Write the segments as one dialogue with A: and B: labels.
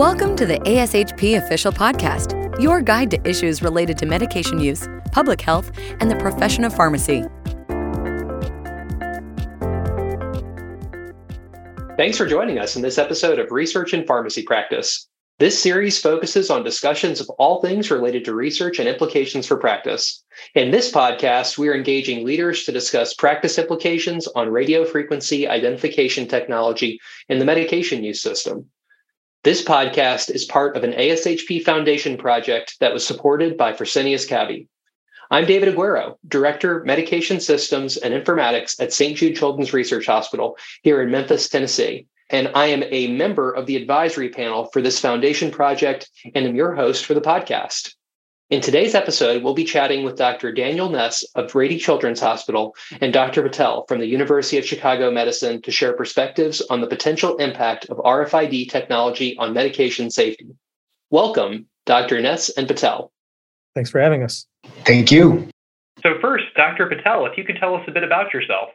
A: Welcome to the ASHP Official Podcast, your guide to issues related to medication use, public health, and the profession of pharmacy.
B: Thanks for joining us in this episode of Research in Pharmacy Practice. This series focuses on discussions of all things related to research and implications for practice. In this podcast, we are engaging leaders to discuss practice implications on radio frequency identification technology in the medication use system. This podcast is part of an ASHP Foundation project that was supported by Fresenius Kabi. I'm David Aguero, Director, Medication Systems and Informatics at St. Jude Children's Research Hospital here in Memphis, Tennessee. And I am a member of the advisory panel for this foundation project and am your host for the podcast. In today's episode, we'll be chatting with Dr. Daniel Ness of Rady Children's Hospital and Dr. Patel from the University of Chicago Medicine to share perspectives on the potential impact of RFID technology on medication safety. Welcome, Dr. Ness and Patel.
C: Thanks for having us.
D: Thank you.
B: So, first, Dr. Patel, if you could tell us a bit about yourself.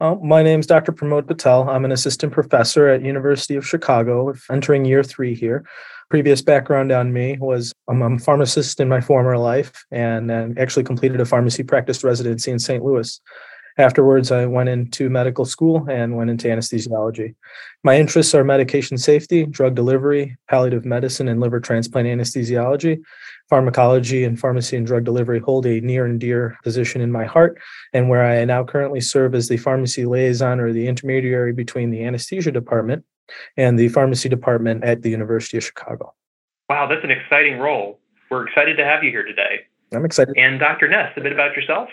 C: Oh, my name is Dr. Pramod Patel. I'm an assistant professor at University of Chicago, entering year three here previous background on me was um, I'm a pharmacist in my former life and, and actually completed a pharmacy practice residency in St. Louis. Afterwards, I went into medical school and went into anesthesiology. My interests are medication safety, drug delivery, palliative medicine, and liver transplant anesthesiology. Pharmacology and pharmacy and drug delivery hold a near and dear position in my heart, and where I now currently serve as the pharmacy liaison or the intermediary between the anesthesia department and the pharmacy department at the University of Chicago.
B: Wow, that's an exciting role. We're excited to have you here today.
C: I'm excited.
B: And Dr. Ness, a bit about yourself.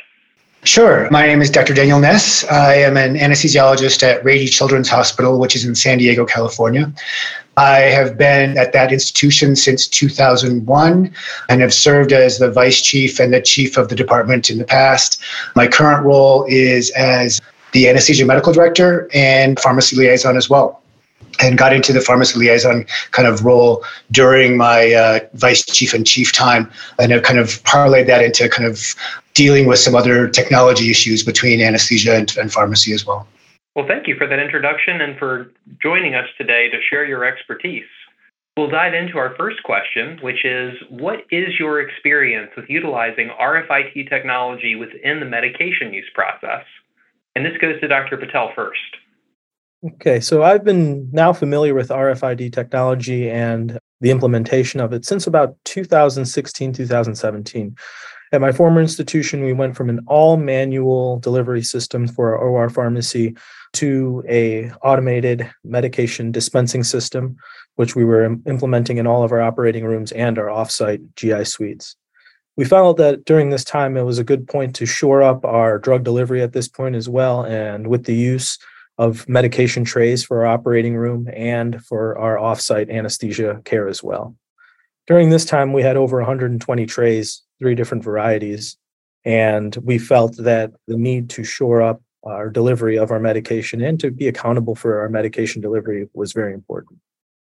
D: Sure. My name is Dr. Daniel Ness. I am an anesthesiologist at Rady Children's Hospital, which is in San Diego, California. I have been at that institution since 2001 and have served as the vice chief and the chief of the department in the past. My current role is as the anesthesia medical director and pharmacy liaison as well and got into the pharmacy liaison kind of role during my uh, vice chief and chief time and have kind of parlayed that into kind of dealing with some other technology issues between anesthesia and, and pharmacy as well.
B: Well, thank you for that introduction and for joining us today to share your expertise. We'll dive into our first question, which is What is your experience with utilizing RFID technology within the medication use process? And this goes to Dr. Patel first.
C: Okay, so I've been now familiar with RFID technology and the implementation of it since about 2016, 2017. At my former institution, we went from an all manual delivery system for our OR pharmacy to a automated medication dispensing system, which we were implementing in all of our operating rooms and our offsite GI suites. We found that during this time, it was a good point to shore up our drug delivery at this point as well. And with the use of medication trays for our operating room and for our offsite anesthesia care as well. During this time, we had over 120 trays, three different varieties, and we felt that the need to shore up our delivery of our medication and to be accountable for our medication delivery was very important.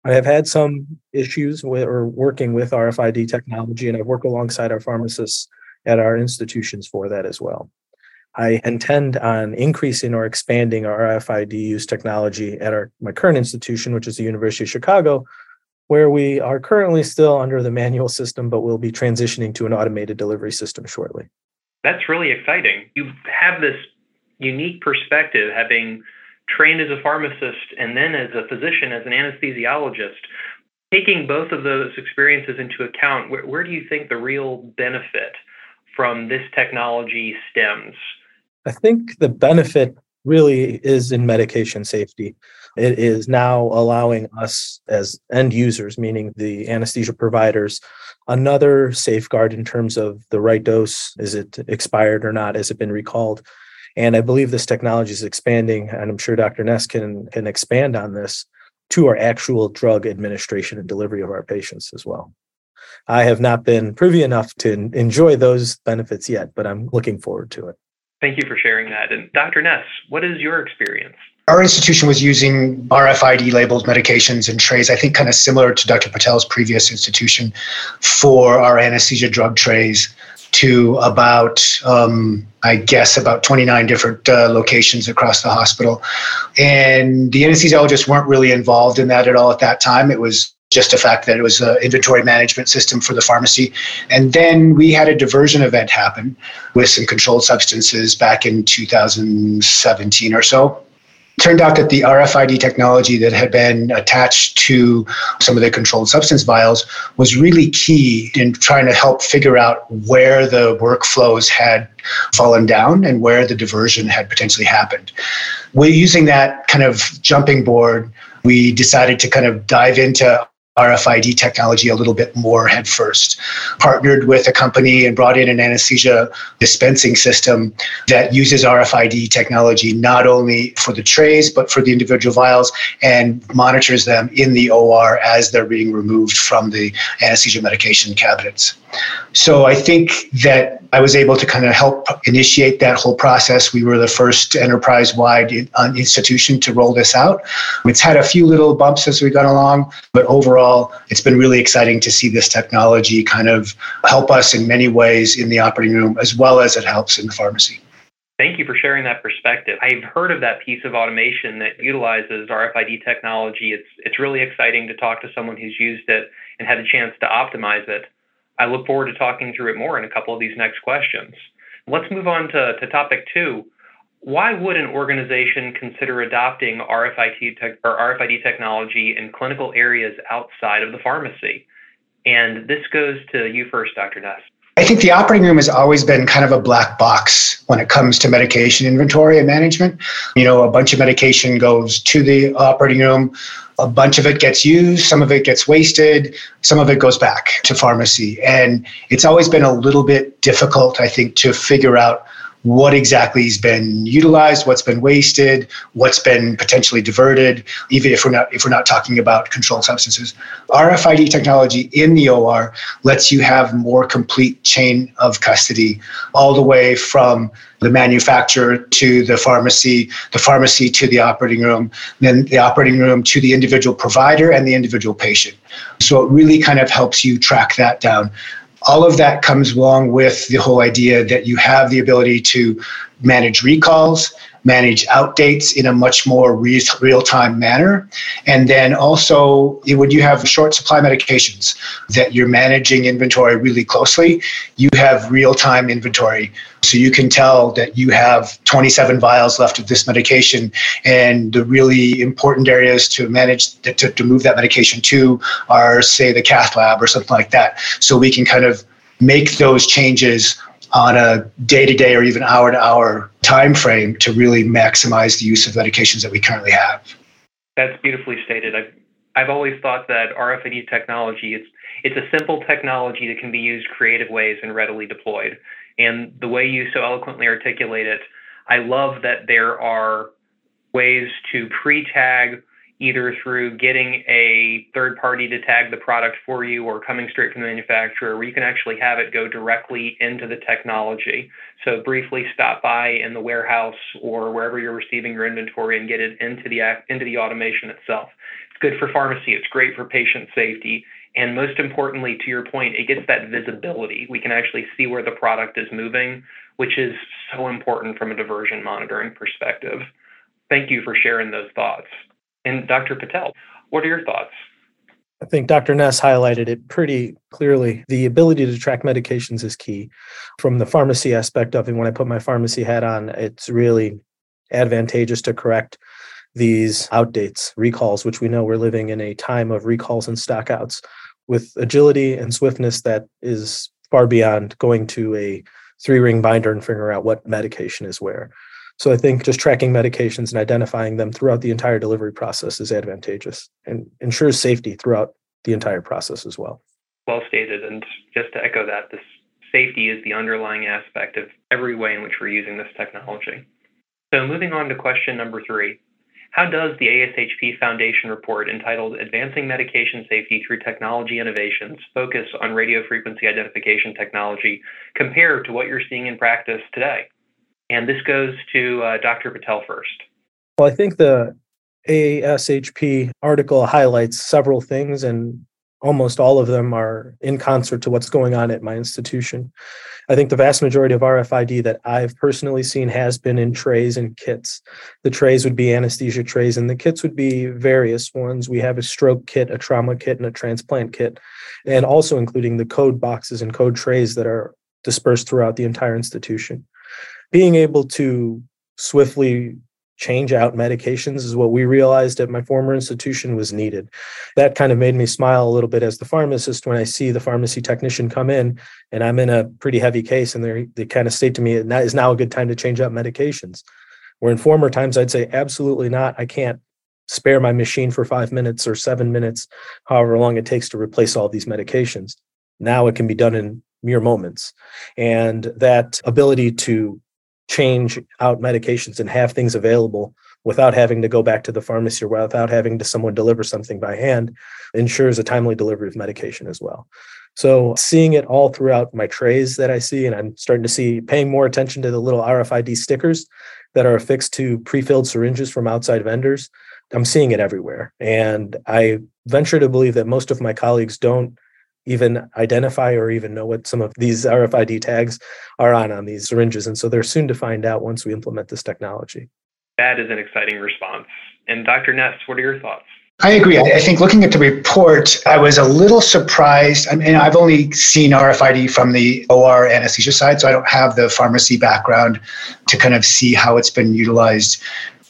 C: I have had some issues with or working with RFID technology, and I've worked alongside our pharmacists at our institutions for that as well. I intend on increasing or expanding our RFID use technology at our my current institution, which is the University of Chicago, where we are currently still under the manual system, but we'll be transitioning to an automated delivery system shortly.
B: That's really exciting. You have this unique perspective, having trained as a pharmacist and then as a physician, as an anesthesiologist. Taking both of those experiences into account, where, where do you think the real benefit from this technology stems?
C: I think the benefit really is in medication safety. It is now allowing us as end users, meaning the anesthesia providers, another safeguard in terms of the right dose. Is it expired or not? Has it been recalled? And I believe this technology is expanding, and I'm sure Dr. Ness can, can expand on this to our actual drug administration and delivery of our patients as well. I have not been privy enough to enjoy those benefits yet, but I'm looking forward to it.
B: Thank you for sharing that. And Dr. Ness, what is your experience?
D: Our institution was using RFID labeled medications and trays, I think kind of similar to Dr. Patel's previous institution for our anesthesia drug trays to about, um, I guess, about 29 different uh, locations across the hospital. And the anesthesiologists weren't really involved in that at all at that time. It was just the fact that it was an inventory management system for the pharmacy. And then we had a diversion event happen with some controlled substances back in 2017 or so turned out that the RFID technology that had been attached to some of the controlled substance vials was really key in trying to help figure out where the workflows had fallen down and where the diversion had potentially happened. We're using that kind of jumping board. We decided to kind of dive into RFID technology a little bit more headfirst. Partnered with a company and brought in an anesthesia dispensing system that uses RFID technology not only for the trays, but for the individual vials and monitors them in the OR as they're being removed from the anesthesia medication cabinets. So I think that I was able to kind of help initiate that whole process. We were the first enterprise wide uh, institution to roll this out. It's had a few little bumps as we got along, but overall, it's been really exciting to see this technology kind of help us in many ways in the operating room as well as it helps in the pharmacy.
B: Thank you for sharing that perspective. I've heard of that piece of automation that utilizes RFID technology. It's it's really exciting to talk to someone who's used it and had a chance to optimize it. I look forward to talking through it more in a couple of these next questions. Let's move on to, to topic two. Why would an organization consider adopting RFID, or RFID technology in clinical areas outside of the pharmacy? And this goes to you first, Dr. Ness.
D: I think the operating room has always been kind of a black box when it comes to medication inventory and management. You know, a bunch of medication goes to the operating room, a bunch of it gets used, some of it gets wasted, some of it goes back to pharmacy. And it's always been a little bit difficult, I think, to figure out what exactly has been utilized, what's been wasted, what's been potentially diverted, even if we're not if we're not talking about controlled substances. RFID technology in the OR lets you have more complete chain of custody all the way from the manufacturer to the pharmacy, the pharmacy to the operating room, then the operating room to the individual provider and the individual patient. So it really kind of helps you track that down all of that comes along with the whole idea that you have the ability to manage recalls, manage outdates in a much more real time manner. And then also, when you have short supply medications that you're managing inventory really closely, you have real time inventory. So you can tell that you have 27 vials left of this medication, and the really important areas to manage to, to move that medication to are, say, the cath lab or something like that. So we can kind of make those changes on a day-to-day or even hour-to-hour time frame to really maximize the use of medications that we currently have.
B: That's beautifully stated. I've I've always thought that RFID technology it's it's a simple technology that can be used creative ways and readily deployed. And the way you so eloquently articulate it, I love that there are ways to pre-tag either through getting a third party to tag the product for you or coming straight from the manufacturer, where you can actually have it go directly into the technology. So briefly stop by in the warehouse or wherever you're receiving your inventory and get it into the into the automation itself. It's good for pharmacy. It's great for patient safety. And most importantly, to your point, it gets that visibility. We can actually see where the product is moving, which is so important from a diversion monitoring perspective. Thank you for sharing those thoughts. And Dr. Patel, what are your thoughts?
C: I think Dr. Ness highlighted it pretty clearly. The ability to track medications is key. From the pharmacy aspect of it, when I put my pharmacy hat on, it's really advantageous to correct these outdates, recalls, which we know we're living in a time of recalls and stockouts with agility and swiftness that is far beyond going to a three ring binder and figuring out what medication is where. So I think just tracking medications and identifying them throughout the entire delivery process is advantageous and ensures safety throughout the entire process as well.
B: Well stated. And just to echo that, this safety is the underlying aspect of every way in which we're using this technology. So moving on to question number three. How does the ASHP Foundation report entitled Advancing Medication Safety Through Technology Innovations focus on radio frequency identification technology compare to what you're seeing in practice today? And this goes to uh, Dr. Patel first.
C: Well, I think the ASHP article highlights several things, and almost all of them are in concert to what's going on at my institution. I think the vast majority of RFID that I've personally seen has been in trays and kits. The trays would be anesthesia trays, and the kits would be various ones. We have a stroke kit, a trauma kit, and a transplant kit, and also including the code boxes and code trays that are dispersed throughout the entire institution. Being able to swiftly change out medications is what we realized at my former institution was needed. That kind of made me smile a little bit as the pharmacist when I see the pharmacy technician come in and I'm in a pretty heavy case and they they kind of state to me that is now a good time to change out medications. Where in former times I'd say absolutely not. I can't spare my machine for 5 minutes or 7 minutes however long it takes to replace all these medications. Now it can be done in mere moments. And that ability to change out medications and have things available without having to go back to the pharmacy or without having to someone deliver something by hand ensures a timely delivery of medication as well. So seeing it all throughout my trays that I see, and I'm starting to see paying more attention to the little RFID stickers that are affixed to pre-filled syringes from outside vendors. I'm seeing it everywhere. And I venture to believe that most of my colleagues don't even identify or even know what some of these RFID tags are on on these syringes. And so they're soon to find out once we implement this technology.
B: That is an exciting response. And Dr. Ness, what are your thoughts?
D: I agree. I think looking at the report, I was a little surprised. I mean, I've only seen RFID from the OR anesthesia side, so I don't have the pharmacy background to kind of see how it's been utilized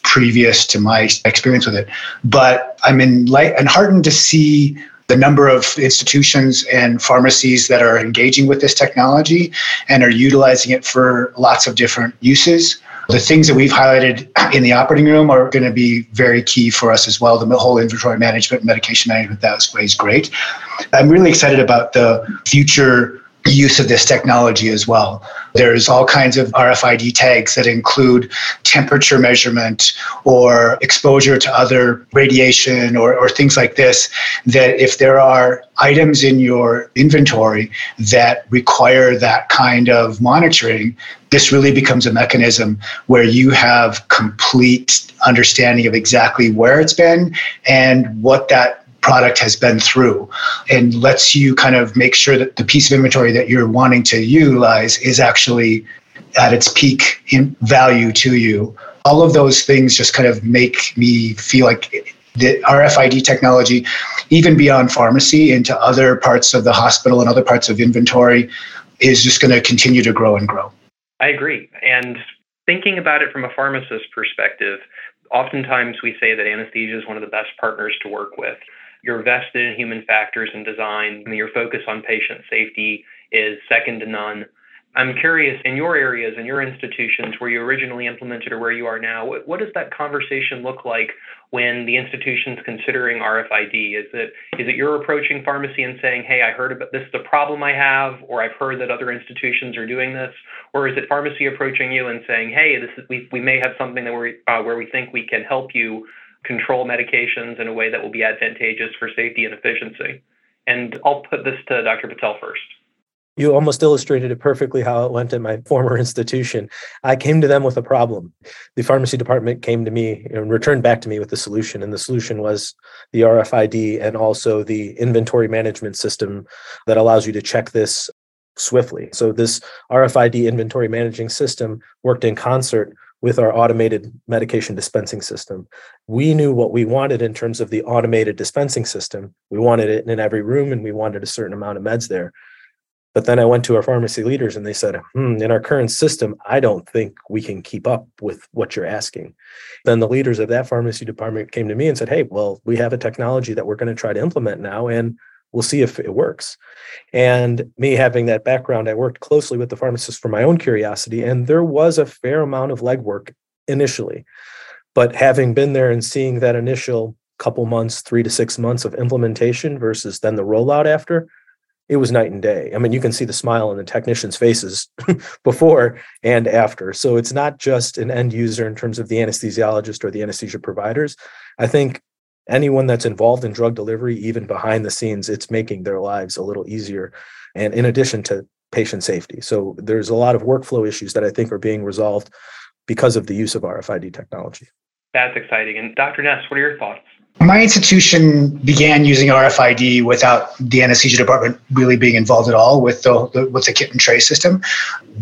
D: previous to my experience with it. But I'm in light and heartened to see the number of institutions and pharmacies that are engaging with this technology and are utilizing it for lots of different uses. The things that we've highlighted in the operating room are going to be very key for us as well. The whole inventory management, medication management, that is great. I'm really excited about the future use of this technology as well. There's all kinds of RFID tags that include temperature measurement or exposure to other radiation or, or things like this. That if there are items in your inventory that require that kind of monitoring, this really becomes a mechanism where you have complete understanding of exactly where it's been and what that product has been through and lets you kind of make sure that the piece of inventory that you're wanting to utilize is actually at its peak in value to you. All of those things just kind of make me feel like the RFID technology, even beyond pharmacy into other parts of the hospital and other parts of inventory, is just going to continue to grow and grow.
B: I agree. And thinking about it from a pharmacist perspective, oftentimes we say that anesthesia is one of the best partners to work with you're vested in human factors and design, and your focus on patient safety is second to none. I'm curious, in your areas, in your institutions where you originally implemented or where you are now, what, what, does that conversation look like when the institution's considering RFID? Is it is it you're approaching pharmacy and saying, "Hey, I heard about this is a problem I have," or "I've heard that other institutions are doing this," or is it pharmacy approaching you and saying, "Hey, this is we we may have something that we uh, where we think we can help you control medications in a way that will be advantageous for safety and efficiency. And I'll put this to Dr. Patel first.
C: You almost illustrated it perfectly how it went at my former institution. I came to them with a problem. The pharmacy department came to me and returned back to me with the solution. And the solution was the RFID and also the inventory management system that allows you to check this swiftly. So, this RFID inventory managing system worked in concert with our automated medication dispensing system. We knew what we wanted in terms of the automated dispensing system. We wanted it in every room and we wanted a certain amount of meds there. But then I went to our pharmacy leaders and they said, hmm, in our current system, I don't think we can keep up with what you're asking. Then the leaders of that pharmacy department came to me and said, hey, well, we have a technology that we're going to try to implement now. And we'll see if it works. And me having that background, I worked closely with the pharmacist for my own curiosity, and there was a fair amount of legwork initially. But having been there and seeing that initial couple months, three to six months of implementation versus then the rollout after, it was night and day. I mean, you can see the smile on the technicians' faces before and after. So it's not just an end user in terms of the anesthesiologist or the anesthesia providers. I think anyone that's involved in drug delivery, even behind the scenes, it's making their lives a little easier. And in addition to patient safety. So there's a lot of workflow issues that I think are being resolved because of the use of RFID technology.
B: That's exciting. And Dr. Ness, what are your thoughts?
D: My institution began using RFID without the anesthesia department really being involved at all with the, the with the kit and tray system.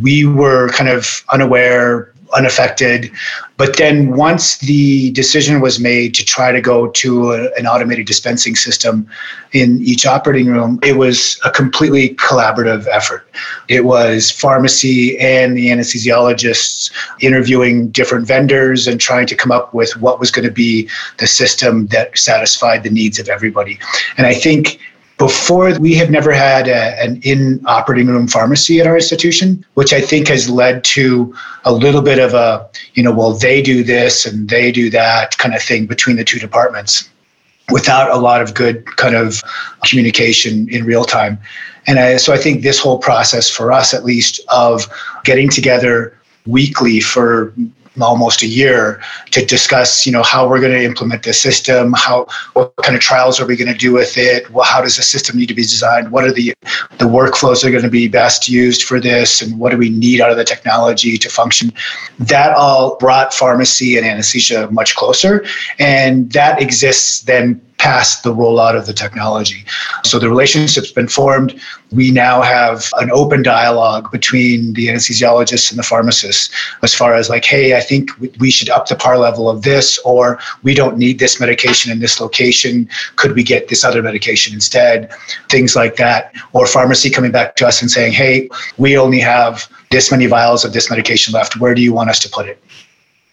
D: We were kind of unaware unaffected. But then once the decision was made to try to go to a, an automated dispensing system in each operating room, it was a completely collaborative effort. It was pharmacy and the anesthesiologists interviewing different vendors and trying to come up with what was going to be the system that satisfied the needs of everybody. And I think before, we have never had a, an in operating room pharmacy at our institution, which I think has led to a little bit of a, you know, well, they do this and they do that kind of thing between the two departments without a lot of good kind of communication in real time. And I, so I think this whole process for us, at least, of getting together weekly for almost a year to discuss you know how we're going to implement the system how what kind of trials are we going to do with it well how does the system need to be designed what are the the workflows that are going to be best used for this and what do we need out of the technology to function. That all brought pharmacy and anesthesia much closer and that exists then past the rollout of the technology. So the relationship's been formed. We now have an open dialogue between the anesthesiologists and the pharmacists as far as like, hey, I think we should up the par level of this, or we don't need this medication in this location. Could we get this other medication instead? Things like that. Or pharmacy coming back to us and saying, hey, we only have this many vials of this medication left. Where do you want us to put it?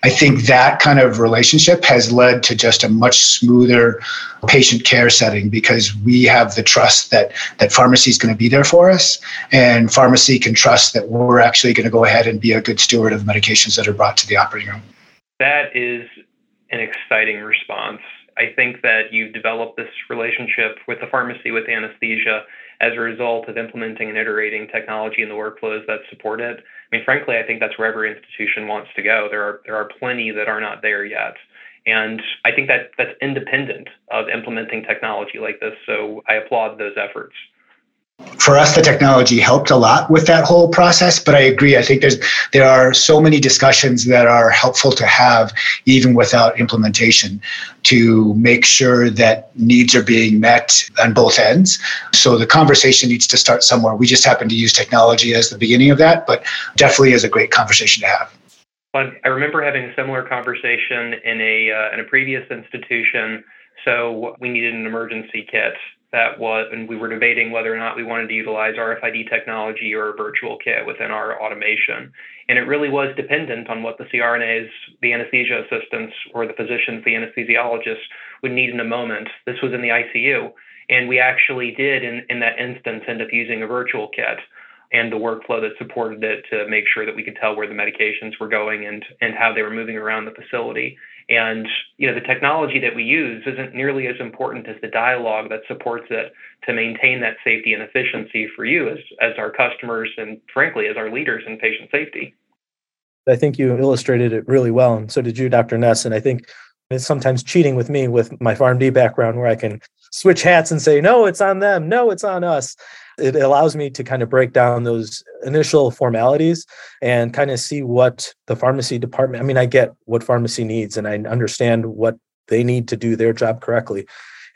D: I think that kind of relationship has led to just a much smoother patient care setting because we have the trust that that pharmacy is going to be there for us and pharmacy can trust that we're actually going to go ahead and be a good steward of medications that are brought to the operating room.
B: That is an exciting response. I think that you've developed this relationship with the pharmacy with anesthesia as a result of implementing and iterating technology in the workflows that support it. I mean, frankly, I think that's where every institution wants to go. There are there are plenty that are not there yet. And I think that that's independent of implementing technology like this. So I applaud those efforts
D: for us the technology helped a lot with that whole process but i agree. I think there's there are so many discussions that are helpful to have even without implementation to make sure that needs are being met on both ends. So the conversation needs to start somewhere. We just happen to use technology as the beginning of that but definitely is a great conversation to have.
B: I remember having a similar conversation in a uh, in a previous institution. So we needed an emergency kit, that was, and we were debating whether or not we wanted to utilize RFID technology or a virtual kit within our automation. And it really was dependent on what the CRNAs, the anesthesia assistants, or the physicians, the anesthesiologists would need in a moment. This was in the ICU. And we actually did, in, in that instance, end up using a virtual kit and the workflow that supported it to make sure that we could tell where the medications were going and, and how they were moving around the facility. And you know, the technology that we use isn't nearly as important as the dialogue that supports it to maintain that safety and efficiency for you as, as our customers and frankly as our leaders in patient safety.
C: I think you illustrated it really well, and so did you, Dr. Ness. And I think it's sometimes cheating with me with my PharmD background where I can switch hats and say, no, it's on them, no, it's on us. It allows me to kind of break down those initial formalities and kind of see what the pharmacy department i mean i get what pharmacy needs and i understand what they need to do their job correctly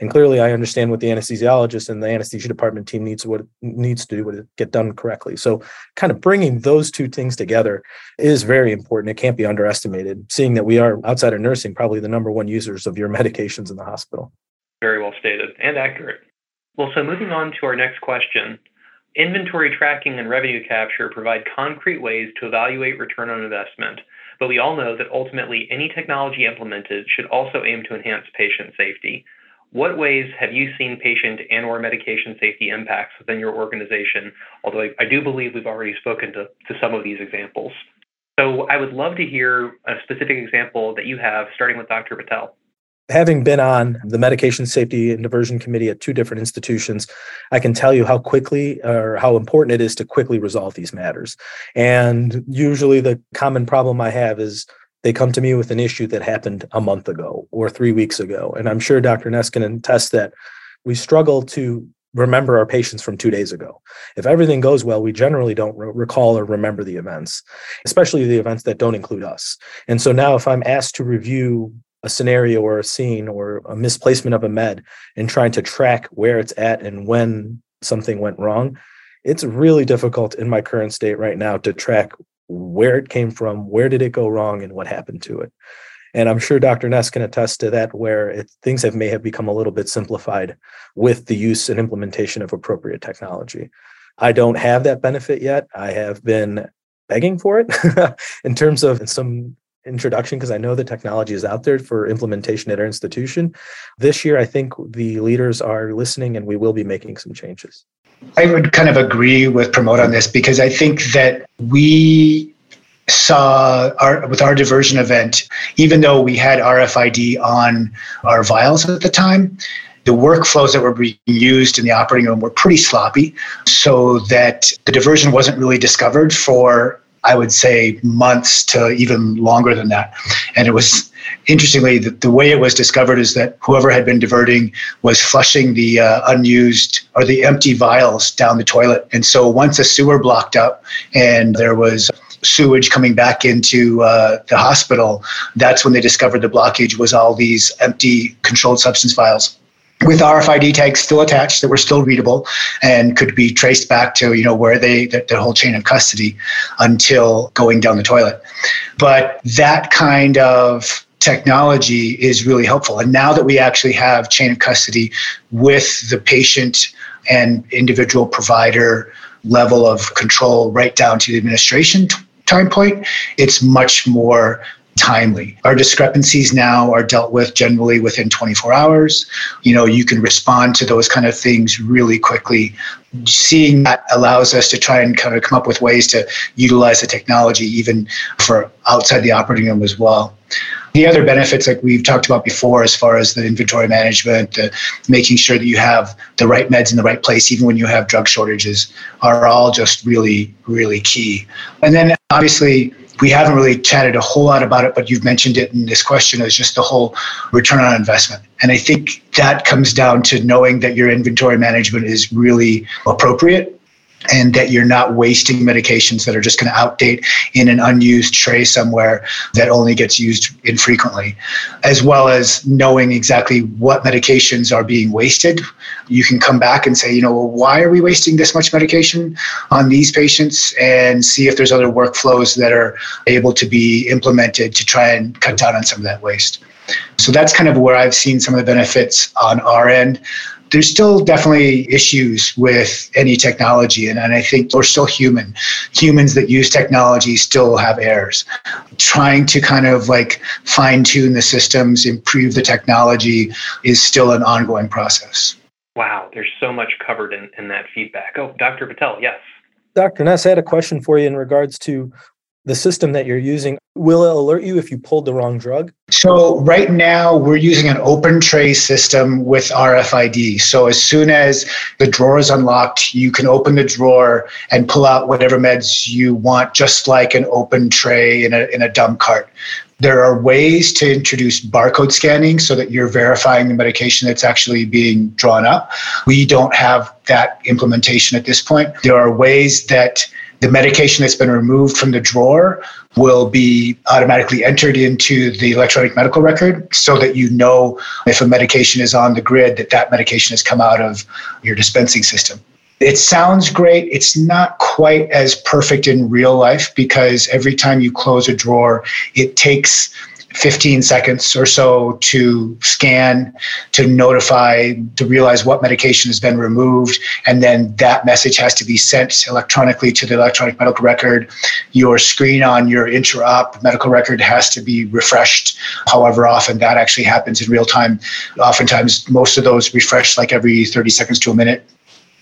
C: and clearly i understand what the anesthesiologist and the anesthesia department team needs what needs to do to get done correctly so kind of bringing those two things together is very important it can't be underestimated seeing that we are outside of nursing probably the number one users of your medications in the hospital
B: very well stated and accurate well, so moving on to our next question. Inventory tracking and revenue capture provide concrete ways to evaluate return on investment, but we all know that ultimately any technology implemented should also aim to enhance patient safety. What ways have you seen patient and or medication safety impacts within your organization? Although I, I do believe we've already spoken to, to some of these examples. So I would love to hear a specific example that you have, starting with Dr. Patel
C: having been on the medication safety and diversion committee at two different institutions i can tell you how quickly or how important it is to quickly resolve these matters and usually the common problem i have is they come to me with an issue that happened a month ago or three weeks ago and i'm sure dr ness can attest that we struggle to remember our patients from two days ago. If everything goes well, we generally don't re- recall or remember the events, especially the events that don't include us. And so now, if I'm asked to review a scenario or a scene or a misplacement of a med and trying to track where it's at and when something went wrong, it's really difficult in my current state right now to track where it came from, where did it go wrong, and what happened to it. And I'm sure Dr. Ness can attest to that, where it, things have may have become a little bit simplified with the use and implementation of appropriate technology. I don't have that benefit yet. I have been begging for it in terms of some introduction because I know the technology is out there for implementation at our institution. This year, I think the leaders are listening and we will be making some changes.
D: I would kind of agree with Pramod on this because I think that we saw our with our diversion event, even though we had RFID on our vials at the time, the workflows that were being used in the operating room were pretty sloppy, so that the diversion wasn't really discovered for I would say months to even longer than that. And it was interestingly the, the way it was discovered is that whoever had been diverting was flushing the uh, unused or the empty vials down the toilet. And so once a sewer blocked up and there was sewage coming back into uh, the hospital, that's when they discovered the blockage was all these empty controlled substance vials with RFID tags still attached that were still readable and could be traced back to you know where they the, the, whole chain of custody until going down the toilet. But that kind of technology is really helpful. And now that we actually have chain of custody with the patient and individual provider level of control right down to the administration time point, it's much more timely. Our discrepancies now are dealt with generally within 24 hours. You know, you can respond to those kind of things really quickly. Seeing that allows us to try and kind of come up with ways to utilize the technology even for outside the operating room as well. The other benefits, like we've talked about before, as far as the inventory management, the making sure that you have the right meds in the right place, even when you have drug shortages, are all just really, really key. And then obviously, we haven't really chatted a whole lot about it, but you've mentioned it in this question is just the whole return on investment. And I think that comes down to knowing that your inventory management is really appropriate and that you're not wasting medications that are just going to outdate in an unused tray somewhere that only gets used infrequently, as well as knowing exactly what medications are being wasted. You can come back and say, you know, well, why are we wasting this much medication on these patients and see if there's other workflows that are able to be implemented to try and cut down on some of that waste. So that's kind of where I've seen some of the benefits on our end there's still definitely issues with any technology and, and i think we're still human. Humans that use technology still have errors. Trying to kind of like fine tune the systems improve the technology is still an ongoing process.
B: Wow there's so much covered in, in that feedback. Oh dr patel yes.
C: Dr. Ness, I had a question for you in regards to the system that you're using will it alert you if you pulled the wrong drug
D: so right now we're using an open tray system with rfid so as soon as the drawer is unlocked you can open the drawer and pull out whatever meds you want just like an open tray in a, in a dump cart there are ways to introduce barcode scanning so that you're verifying the medication that's actually being drawn up. We don't have that implementation at this point. There are ways that the medication that's been removed from the drawer will be automatically entered into the electronic medical record so that you know if a medication is on the grid that that medication has come out of your dispensing system it sounds great. It's not quite as perfect in real life because every time you close a drawer, it takes 15 seconds or so to scan, to notify, to realize what medication has been removed. And then that message has to be sent electronically to the electronic medical record. Your screen on your intra-op medical record has to be refreshed. However often that actually happens in real time. Oftentimes, most of those refresh like every 30 seconds to a minute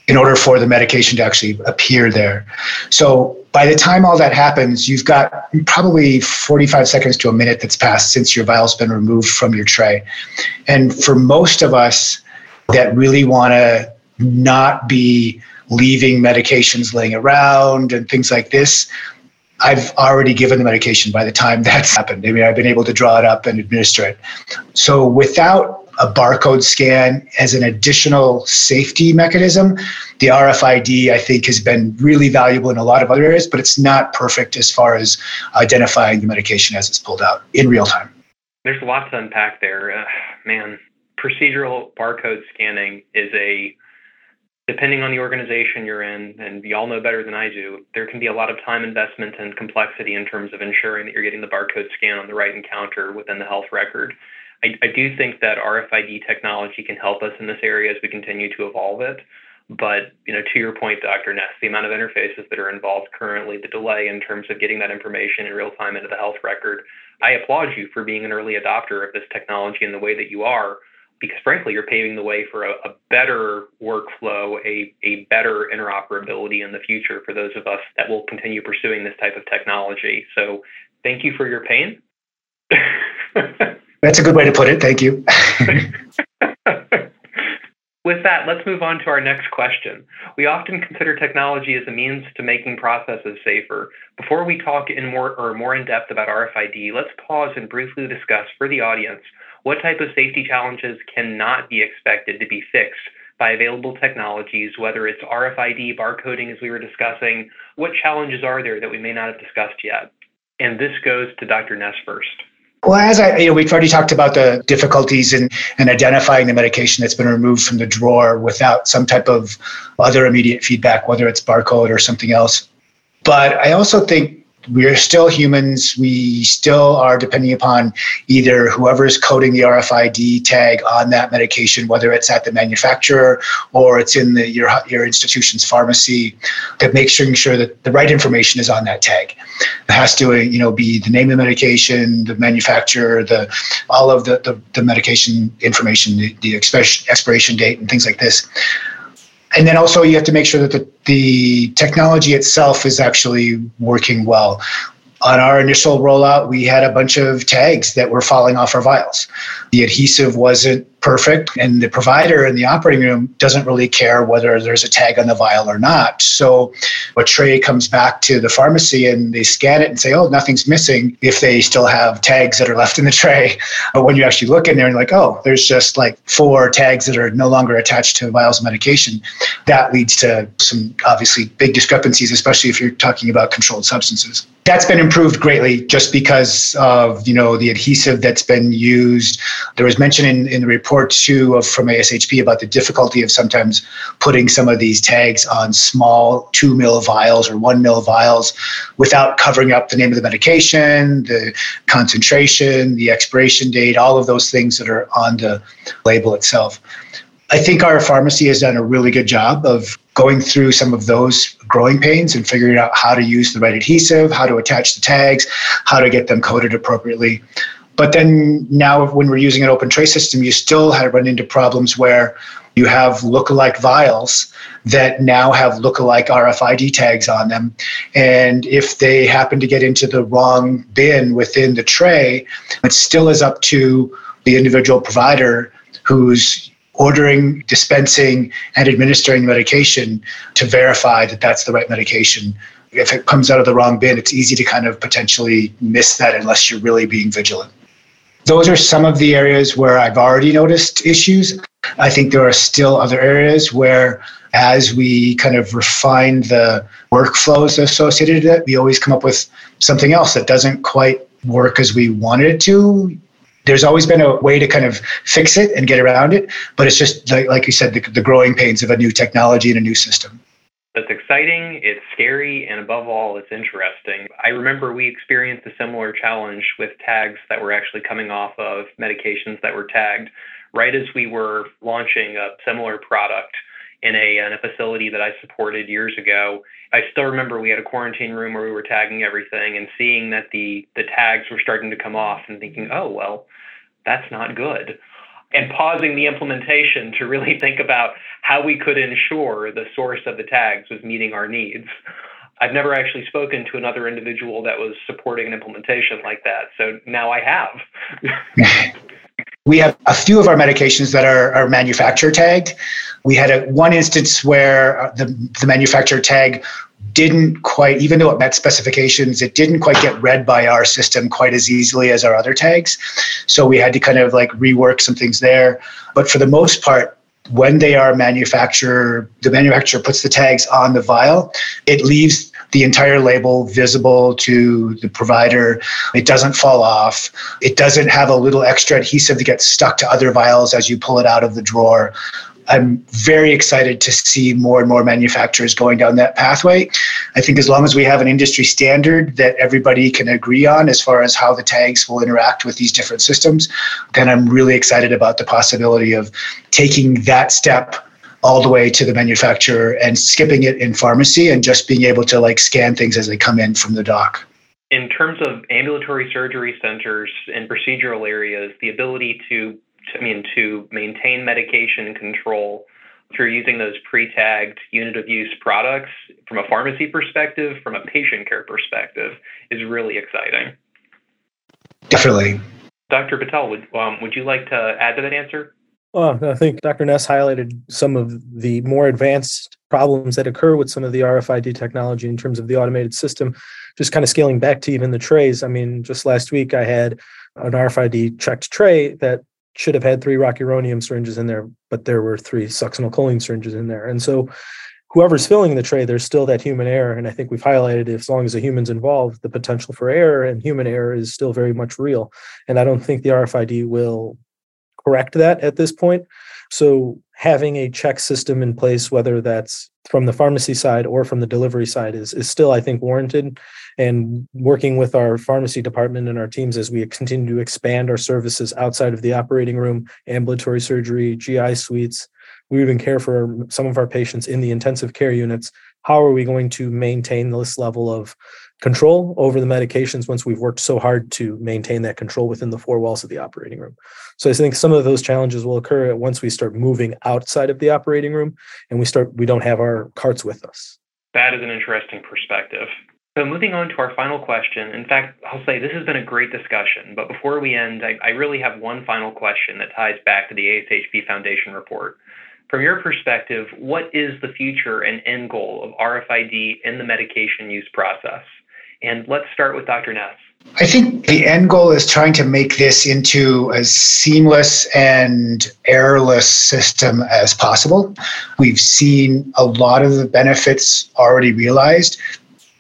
D: in order for the medication to actually appear there. So by the time all that happens, you've got probably 45 seconds to a minute that's passed since your vial's been removed from your tray. And for most of us that really want to not be leaving medications laying around and things like this, I've already given the medication by the time that's happened. I mean, I've been able to draw it up and administer it. So without a barcode scan as an additional safety mechanism. The RFID, I think, has been really valuable in a lot of other areas, but it's not perfect as far as identifying the medication as it's pulled out in real time.
B: There's a lot to unpack there. Uh, man, procedural barcode scanning is a depending on the organization you're in, and you all know better than I do, there can be a lot of time investment and complexity in terms of ensuring that you're getting the barcode scan on the right encounter within the health record. I, I do think that RFID technology can help us in this area as we continue to evolve it. But you know, to your point, Dr. Ness, the amount of interfaces that are involved currently, the delay in terms of getting that information in real time into the health record, I applaud you for being an early adopter of this technology in the way that you are because frankly, you're paving the way for a, a, better workflow, a, a better interoperability in the future for those of us that will continue pursuing this type of technology. So thank you for your pain.
D: That's a good way to put it. Thank you.
B: With that, let's move on to our next question. We often consider technology as a means to making processes safer. Before we talk in more or more in depth about RFID, let's pause and briefly discuss for the audience what type of safety challenges cannot be expected to be fixed by available technologies, whether it's RFID, barcoding, as we were discussing? What challenges are there that we may not have discussed yet? And this goes to Dr. Ness first.
D: Well, as I, you know, we've already talked about the difficulties in, in identifying the medication that's been removed from the drawer without some type of other immediate feedback, whether it's barcode or something else. But I also think we're still humans. We still are depending upon either whoever's coding the RFID tag on that medication, whether it's at the manufacturer or it's in the, your, your institution's pharmacy, that making sure that the right information is on that tag. It has to, you know, be the name of the medication, the manufacturer, the all of the, the, the medication information, the, the expiration date, and things like this and then also you have to make sure that the, the technology itself is actually working well on our initial rollout, we had a bunch of tags that were falling off our vials. The adhesive wasn't perfect, and the provider in the operating room doesn't really care whether there's a tag on the vial or not. So a tray comes back to the pharmacy and they scan it and say, oh, nothing's missing if they still have tags that are left in the tray. But when you actually look in there and like, oh, there's just like four tags that are no longer attached to vials of medication, that leads to some obviously big discrepancies, especially if you're talking about controlled substances that's been improved greatly just because of you know the adhesive that's been used. There was mention in, in the report too of, from ashp about the difficulty of sometimes putting some of these tags on small two mil vials or one mil vials without covering up the name of the medication the concentration the expiration date all of those things that are on the label itself. I think our pharmacy has done a really good job of going through some of those growing pains and figuring out how to use the right adhesive, how to attach the tags, how to get them coded appropriately. But then now, when we're using an open tray system, you still have run into problems where you have look-alike vials that now have look-alike RFID tags on them. And if they happen to get into the wrong bin within the tray, it still is up to the individual provider who's ordering, dispensing, and administering medication to verify that that's the right medication. If it comes out of the wrong bin, it's easy to kind of potentially miss that unless you're really being vigilant. Those are some of the areas where I've already noticed issues. I think there are still other areas where, as we kind of refine the workflows associated with it, we always come up with something else that doesn't quite work as we wanted it to there's always been a way to kind of fix it and get around it, but it's just like, like you said, the, the growing pains of a new technology and a new system.
B: It's exciting, it's scary, and above all, it's interesting. I remember we experienced a similar challenge with tags that were actually coming off of medications that were tagged right as we were launching a similar product in a, in a facility that I supported years ago. I still remember we had a quarantine room where we were tagging everything and seeing that the, the tags were starting to come off and thinking, oh, well, that's not good. And pausing the implementation to really think about how we could ensure the source of the tags was meeting our needs. I've never actually spoken to another individual that was supporting an implementation like that. So now I have.
D: we have a few of our medications that are, are manufacturer tagged. We had a, one instance where uh, the, the manufacturer tag didn't quite, even though it met specifications, it didn't quite get read by our system quite as easily as our other tags. So we had to kind of like rework some things there. But for the most part, when they are manufacturer, the manufacturer puts the tags on the vial, it leaves the entire label visible to the provider. It doesn't fall off. It doesn't have a little extra adhesive that gets stuck to other vials as you pull it out of the drawer. I'm very excited to see more and more manufacturers going down that pathway. I think as long as we have an industry standard that everybody can agree on as far as how the tags will interact with these different systems, then I'm really excited about the possibility of taking that step all the way to the manufacturer and skipping it in pharmacy and just being able to like scan things as they come in from the dock.
E: In terms of ambulatory surgery centers and procedural areas, the ability to I mean, to maintain medication control through using those pre-tagged unit of use products from a pharmacy perspective, from a patient care perspective, is really exciting.
D: Definitely.
E: Dr. Patel, would, um, would you like to add to that answer?
C: Well, I think Dr. Ness highlighted some of the more advanced problems that occur with some of the RFID technology in terms of the automated system. Just kind of scaling back to even the trays. I mean, just last week I had an RFID checked tray that should have had three rocuronium syringes in there, but there were three succinylcholine syringes in there. And so whoever's filling the tray, there's still that human error. And I think we've highlighted as long as a human's involved, the potential for error and human error is still very much real. And I don't think the RFID will correct that at this point. So having a check system in place, whether that's from the pharmacy side or from the delivery side, is, is still, I think, warranted. And working with our pharmacy department and our teams as we continue to expand our services outside of the operating room, ambulatory surgery, GI suites, we even care for some of our patients in the intensive care units. How are we going to maintain this level of control over the medications once we've worked so hard to maintain that control within the four walls of the operating room. So I think some of those challenges will occur once we start moving outside of the operating room and we start we don't have our carts with us.
E: That is an interesting perspective. So moving on to our final question. In fact, I'll say this has been a great discussion, but before we end, I, I really have one final question that ties back to the ASHP Foundation report. From your perspective, what is the future and end goal of RFID in the medication use process? And let's start with Dr. Ness.
D: I think the end goal is trying to make this into as seamless and errorless system as possible. We've seen a lot of the benefits already realized.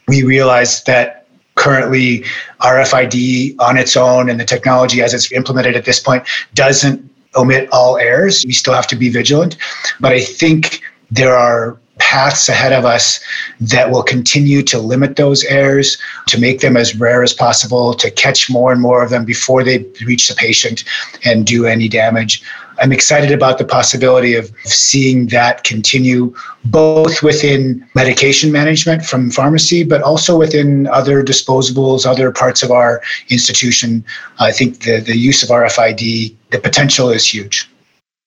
D: We realize that currently RFID on its own and the technology as it's implemented at this point doesn't omit all errors. We still have to be vigilant. But I think there are paths ahead of us that will continue to limit those errors, to make them as rare as possible, to catch more and more of them before they reach the patient and do any damage. I'm excited about the possibility of seeing that continue both within medication management from pharmacy, but also within other disposables, other parts of our institution. I think the, the use of RFID, the potential is huge.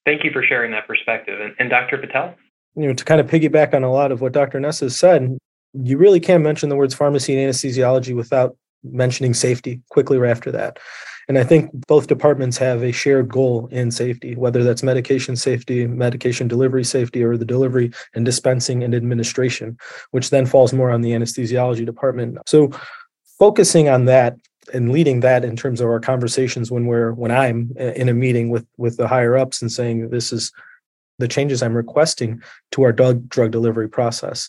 E: Thank you for sharing that perspective. And, and Dr. Patel?
C: You know, to kind of piggyback on a lot of what Dr. Ness has said, you really can't mention the words pharmacy and anesthesiology without mentioning safety quickly after that. And I think both departments have a shared goal in safety, whether that's medication safety, medication delivery safety, or the delivery and dispensing and administration, which then falls more on the anesthesiology department. So focusing on that and leading that in terms of our conversations when we're when I'm in a meeting with with the higher ups and saying this is the changes I'm requesting to our drug drug delivery process.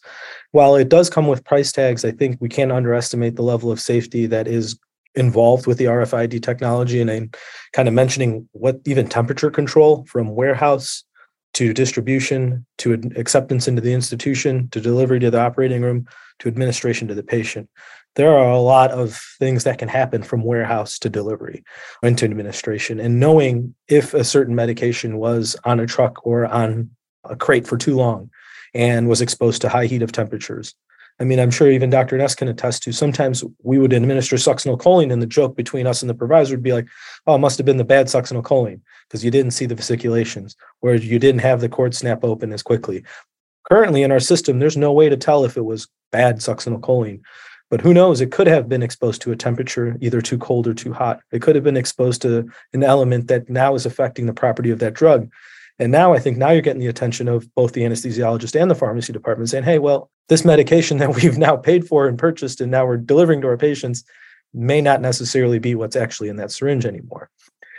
C: While it does come with price tags, I think we can't underestimate the level of safety that is involved with the RFID technology. And I'm kind of mentioning what even temperature control from warehouse to distribution to acceptance into the institution to delivery to the operating room to administration to the patient there are a lot of things that can happen from warehouse to delivery into administration and knowing if a certain medication was on a truck or on a crate for too long and was exposed to high heat of temperatures. I mean i'm sure even dr ness can attest to sometimes we would administer succinylcholine and the joke between us and the provider would be like oh it must have been the bad succinylcholine because you didn't see the fasciculations or you didn't have the cord snap open as quickly. Currently in our system there's no way to tell if it was bad succinylcholine but who knows? It could have been exposed to a temperature either too cold or too hot. It could have been exposed to an element that now is affecting the property of that drug. And now I think now you're getting the attention of both the anesthesiologist and the pharmacy department saying, hey, well, this medication that we've now paid for and purchased and now we're delivering to our patients may not necessarily be what's actually in that syringe anymore.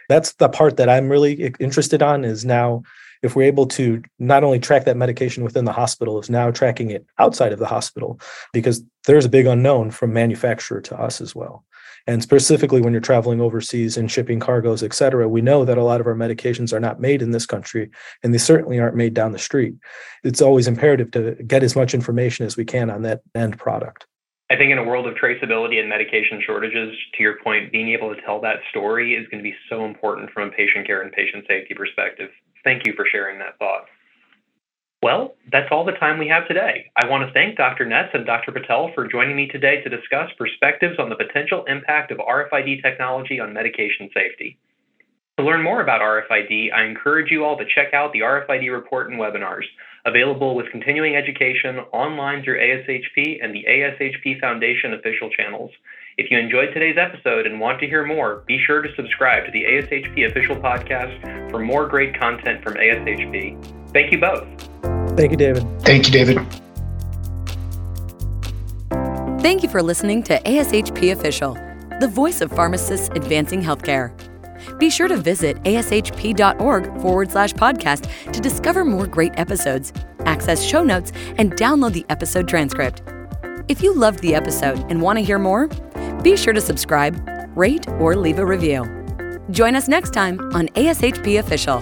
C: That's the part that I'm really interested on is now if we're able to not only track that medication within the hospital, is now tracking it outside of the hospital because there's a big unknown from manufacturer to us as well. And specifically when you're traveling overseas and shipping cargoes, et cetera, we know that a lot of our medications are not made in this country, and they certainly aren't made down the street. It's always imperative to get as much information as we can on that end product.
B: I think in a world of traceability and medication shortages, to your point, being able to tell that story is going to be so important from a patient care and patient safety perspective. Thank you for sharing that thought. Well, that's all the time we have today. I want to thank Dr. Ness and Dr. Patel for joining me today to discuss perspectives on the potential impact of RFID technology on medication safety. To learn more about RFID, I encourage you all to check out the RFID report and webinars, available with continuing education online through ASHP and the ASHP Foundation official channels. If you enjoyed today's episode and want to hear more, be sure to subscribe to the ASHP official podcast for more great content from ASHP. Thank you both.
C: Thank you, David.
D: Thank you, David.
A: Thank you for listening to ASHP Official, the voice of pharmacists advancing healthcare. Be sure to visit ashp.org forward slash podcast to discover more great episodes, access show notes, and download the episode transcript. If you loved the episode and want to hear more, be sure to subscribe, rate, or leave a review. Join us next time on ASHP Official.